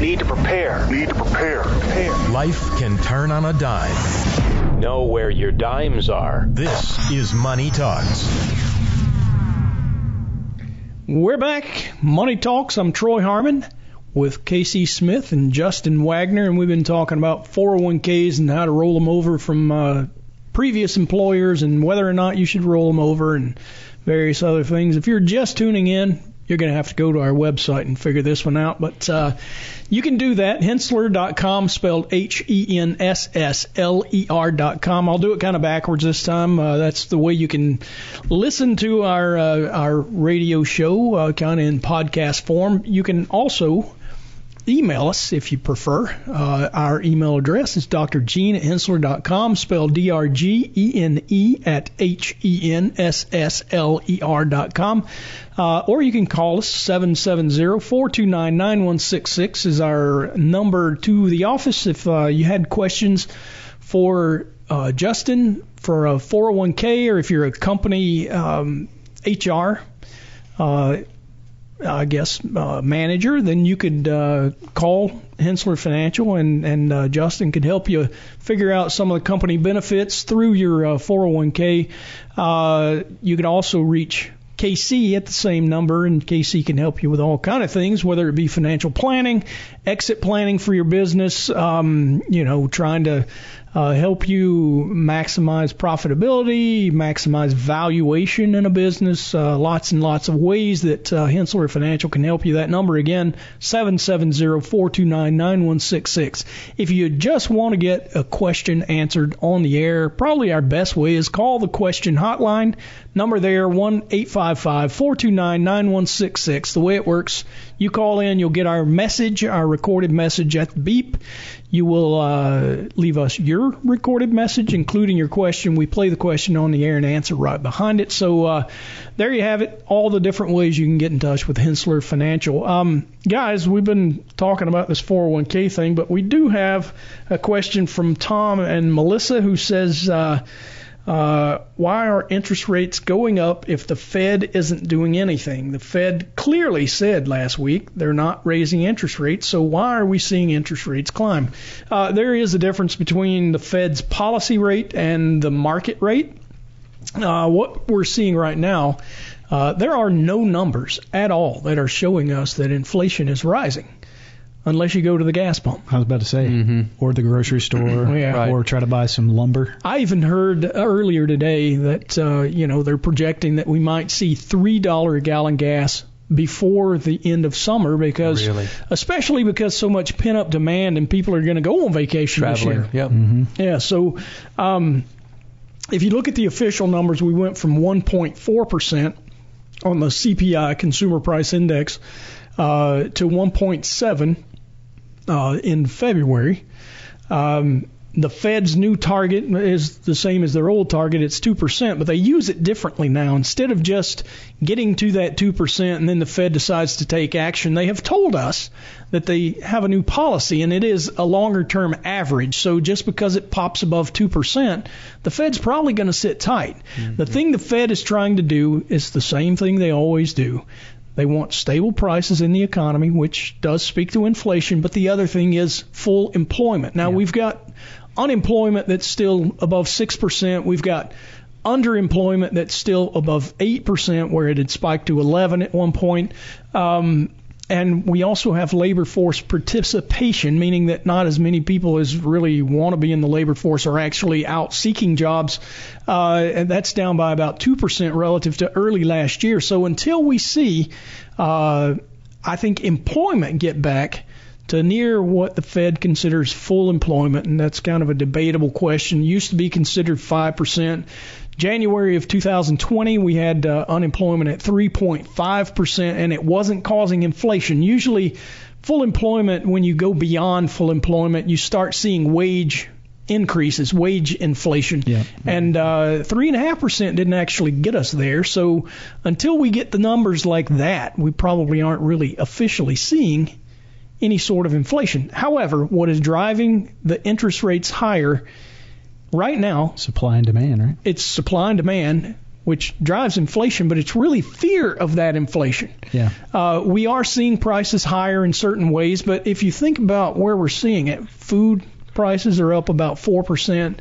Need to prepare. Need to prepare. Prepare. Life can turn on a dime. Know where your dimes are. This is Money Talks. We're back. Money Talks. I'm Troy Harmon with Casey Smith and Justin Wagner, and we've been talking about 401ks and how to roll them over from uh, previous employers and whether or not you should roll them over and various other things. If you're just tuning in, you're going to have to go to our website and figure this one out. But uh, you can do that. Henssler.com, spelled H-E-N-S-S-L-E-R.com. I'll do it kind of backwards this time. Uh, that's the way you can listen to our uh, our radio show, uh, kind of in podcast form. You can also email us if you prefer. Uh, our email address is drgene at henssler.com, spelled D-R-G-E-N-E at H-E-N-S-S-L-E-R dot com. Uh, or you can call us 770-429-9166 is our number to the office if uh, you had questions for uh, Justin for a 401k or if you're a company um, HR. Uh, I guess, uh, manager, then you could uh, call Henssler Financial and, and uh, Justin could help you figure out some of the company benefits through your uh, 401k. Uh, you could also reach KC at the same number, and KC can help you with all kind of things, whether it be financial planning, exit planning for your business, um, you know, trying to uh, help you maximize profitability, maximize valuation in a business. Uh, lots and lots of ways that uh, Henssler Financial can help you. That number again, 770-429-9166. If you just want to get a question answered on the air, probably our best way is call the question hotline. Number there, 1-855-429-9166. The way it works, you call in, you'll get our message, our recorded message at the beep. You will uh, leave us your recorded message, including your question. We play the question on the air and answer right behind it. So uh, there you have it. All the different ways you can get in touch with Henssler Financial. Um, guys, we've been talking about this 401k thing, but we do have a question from Tom and Melissa who says. Uh, uh, why are interest rates going up if the Fed isn't doing anything? The Fed clearly said last week they're not raising interest rates, so why are we seeing interest rates climb? Uh, there is a difference between the Fed's policy rate and the market rate. Uh, what we're seeing right now, uh, there are no numbers at all that are showing us that inflation is rising unless you go to the gas pump. I was about to say, Mm-hmm. or the grocery store, Yeah. Right. or try to buy some lumber. I even heard earlier today that uh, you know they're projecting that we might see three dollar a gallon gas before the end of summer because Really? especially because so much pent up demand and people are going to go on vacation Traveling. this year. Yep. Mm-hmm. Yeah, so um, if you look at the official numbers, we went from 1.4% on the CPI, Consumer Price Index, uh, to 1.7 uh, in February. Um, the Fed's new target is the same as their old target. It's 2%, but they use it differently now. Instead of just getting to that 2% and then the Fed decides to take action, they have told us that they have a new policy and it is a longer term average. So just because it pops above 2%, the Fed's probably going to sit tight. The thing the Fed is trying to do is the same thing they always do. They want stable prices in the economy, which does speak to inflation, but the other thing is full employment. Now, we've got unemployment that's still above 6%. We've got underemployment that's still above 8%, where it had spiked to 11 at one point. Um, and we also have labor force participation, meaning that not as many people as really want to be in the labor force are actually out seeking jobs. Uh, and that's down by about 2% relative to early last year. So until we see, uh, I think, employment get back to near what the Fed considers full employment, and that's kind of a debatable question. Used to be considered 5%. January of 2020, we had uh, unemployment at 3.5%, and it wasn't causing inflation. Usually, full employment, when you go beyond full employment, you start seeing wage increases, wage inflation. Yeah. And uh, 3.5% didn't actually get us there. So until we get the numbers like that, we probably aren't really officially seeing any sort of inflation. However, what is driving the interest rates higher right now Supply and demand, right? it's supply and demand, which drives inflation, but it's really fear of that inflation. Yeah. Uh, we are seeing prices higher in certain ways, but if you think about where we're seeing it, food prices are up about four percent.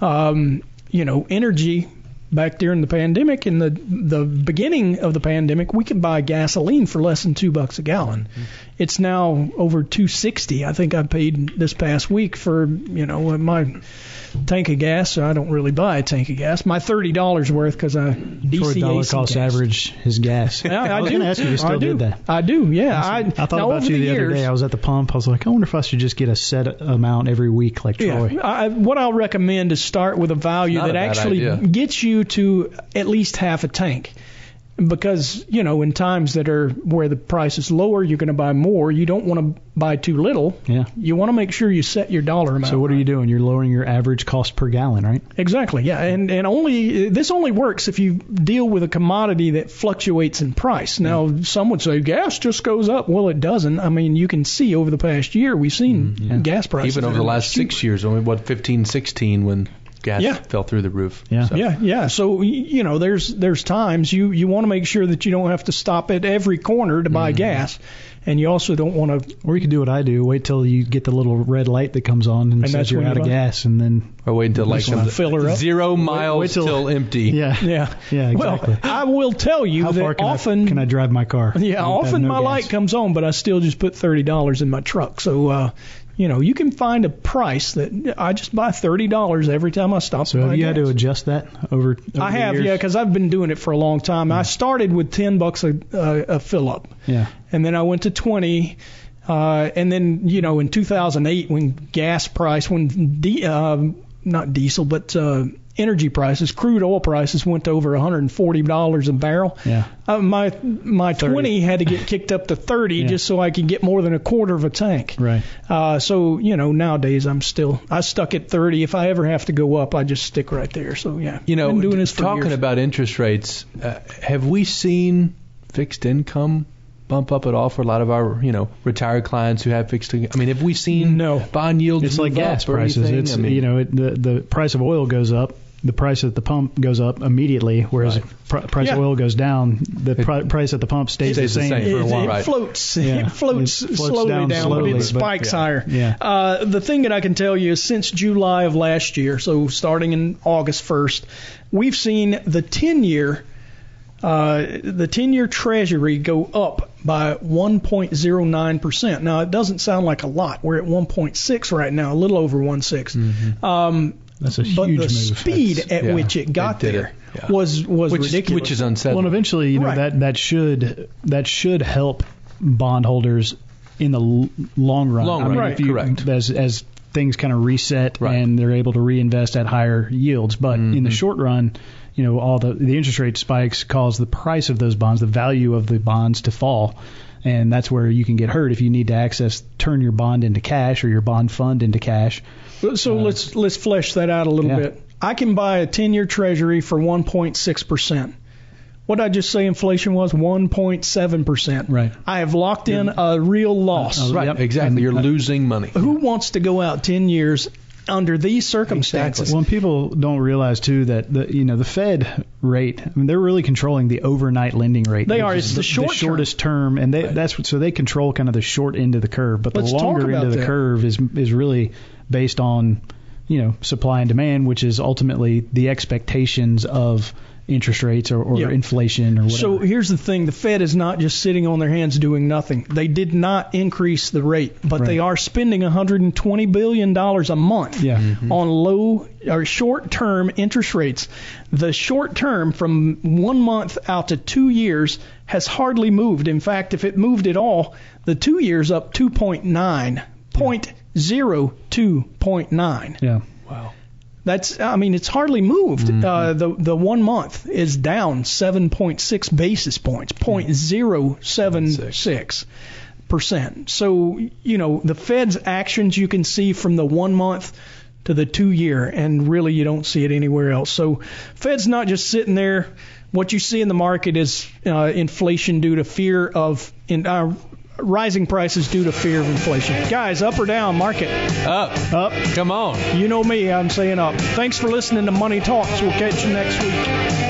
Um, you know, energy back during the pandemic in the the beginning of the pandemic, we could buy gasoline for less than two bucks a gallon. Mm-hmm. It's now over 260. I think I paid this past week for you know my tank of gas. So I don't really buy a tank of gas. My thirty dollars worth because I For a DC dollar cost gas. average his gas. Yeah, I, I was do. going to ask you if you still I do. did that. I do. Yeah. I, I thought now, about you the, the other day. I was at the pump. I was like, I wonder if I should just get a set amount every week like Troy. Yeah, I, what I'll recommend is start with a value that a actually idea. gets you to at least half a tank. Because you know, in times that are where the price is lower, you're going to buy more. You don't want to buy too little. Yeah. You want to make sure you set your dollar amount. So what are you doing? You're lowering your average cost per gallon, right? Exactly. Yeah, and and only this only works if you deal with a commodity that fluctuates in price. Now, some would say gas just goes up. Well, it doesn't. I mean, you can see over the past year we've seen mm-hmm. gas prices Even over the last cheap. six years, only what 15, 16 when gas Yeah. fell through the roof. Yeah. So- Yeah, yeah. So y- you know, there's there's times you you want to make sure that you don't have to stop at every corner to Mm-hmm. buy gas, and you also don't want to. Or you can do what I do. Wait till you get the little red light that comes on and, And says that's you're out you of gas, and then Or wait until like Just wanna fill her up. zero miles wait till- till, empty. yeah, Yeah. yeah, exactly. Well, I will tell you How that far can often I can I drive my car? Yeah, with- often no my gas? light comes on, but I still just put thirty dollars in my truck. So, uh, you know, you can find a price that I just buy thirty dollars every time I stop. So have you had to adjust that over? over I have, yeah, because I've been doing it for a long time. Hmm. I started with ten bucks a, a, a fill up, yeah. and then I went to twenty. Uh, and then, you know, in 2008, when gas price, when di- um not diesel, but uh, energy prices, crude oil prices went to over $140 a barrel. Yeah. Uh, my my 30. 20 had to get kicked up to 30 Yeah. just so I could get more than a quarter of a tank. Right. Uh, so you know nowadays I'm still I stuck at 30. If I ever have to go up, I just stick right there. So yeah, You know, been doing this for talking years. about interest rates, uh, have we seen fixed income bump up at all for a lot of our, you know, retired clients who have fixed income? I mean, have we seen No. bond yields It's like gas up prices. It's I mean, you know it, the the price of oil goes up, the price at the pump goes up immediately, whereas Right. pr- price of oil goes down, the pri- price at the pump stays, Stays the same it, for a while. it Right. floats. Yeah. It floats, It floats slowly down down, slowly, but it but- spikes yeah. higher. Yeah. Uh, the thing that I can tell you is since July of last year, so starting in August 1st, we've seen the 10-year uh, the 10-year Treasury go up by 1.09 percent. Now it doesn't sound like a lot. We're at 1.6 right now, a little over 1.6. Um, That's a but huge the move. speed That's- at yeah, which it got it there it. Yeah. was was which, is, ridiculous. which is unsettling. Well, and eventually, you know Right. that that should that should help bondholders in the l- long run. Long I mean, run, if you, correct. As as things kind of reset Right. and they're able to reinvest at higher yields, but in Mm-hmm. the short run, you know, all the the interest rate spikes cause the price of those bonds, the value of the bonds, to fall. And that's where you can get hurt if you need to access, turn your bond into cash or your bond fund into cash. So let's let's flesh that out a little yeah. bit. I can buy a 10-year Treasury for 1.6 percent. What did I just say inflation was 1.7 percent. Right. I have locked in a real loss. Uh, right, Yep. exactly. And- You're losing money. Who wants to go out 10 years under these circumstances? Well, and people don't realize too that the you know the Fed rate. I mean, they're really controlling the overnight lending rate. They are. It's the short term. shortest term, and they, that's what- so they control kind of the short end of the curve. But Let's the longer end of the that. curve is is really based on you know supply and demand, which is ultimately the expectations of interest rates or, or Yeah. inflation or whatever. So here's the thing: the Fed is not just sitting on their hands doing nothing. They did not increase the rate, but they are spending 120 billion dollars a month Yeah. Mm-hmm. on low or short-term interest rates. The short term from one month out to two years has hardly moved. In fact, if it moved at all, the two years up 2.9, 0.02.9. yeah. Wow. That's, I mean, it's hardly moved. Mm-hmm. Uh, the the one month is down 7.6 basis points, 0.076 percent. So you know the Fed's actions you can see from the one month to the two year, and really you don't see it anywhere else. So Fed's not just sitting there. What you see in the market is uh, inflation due to fear of in, uh, rising prices due to fear of inflation. Guys, up or down market? Up. Up. Come on. You know me, I'm saying up. Thanks for listening to Money Talks. We'll catch you next week.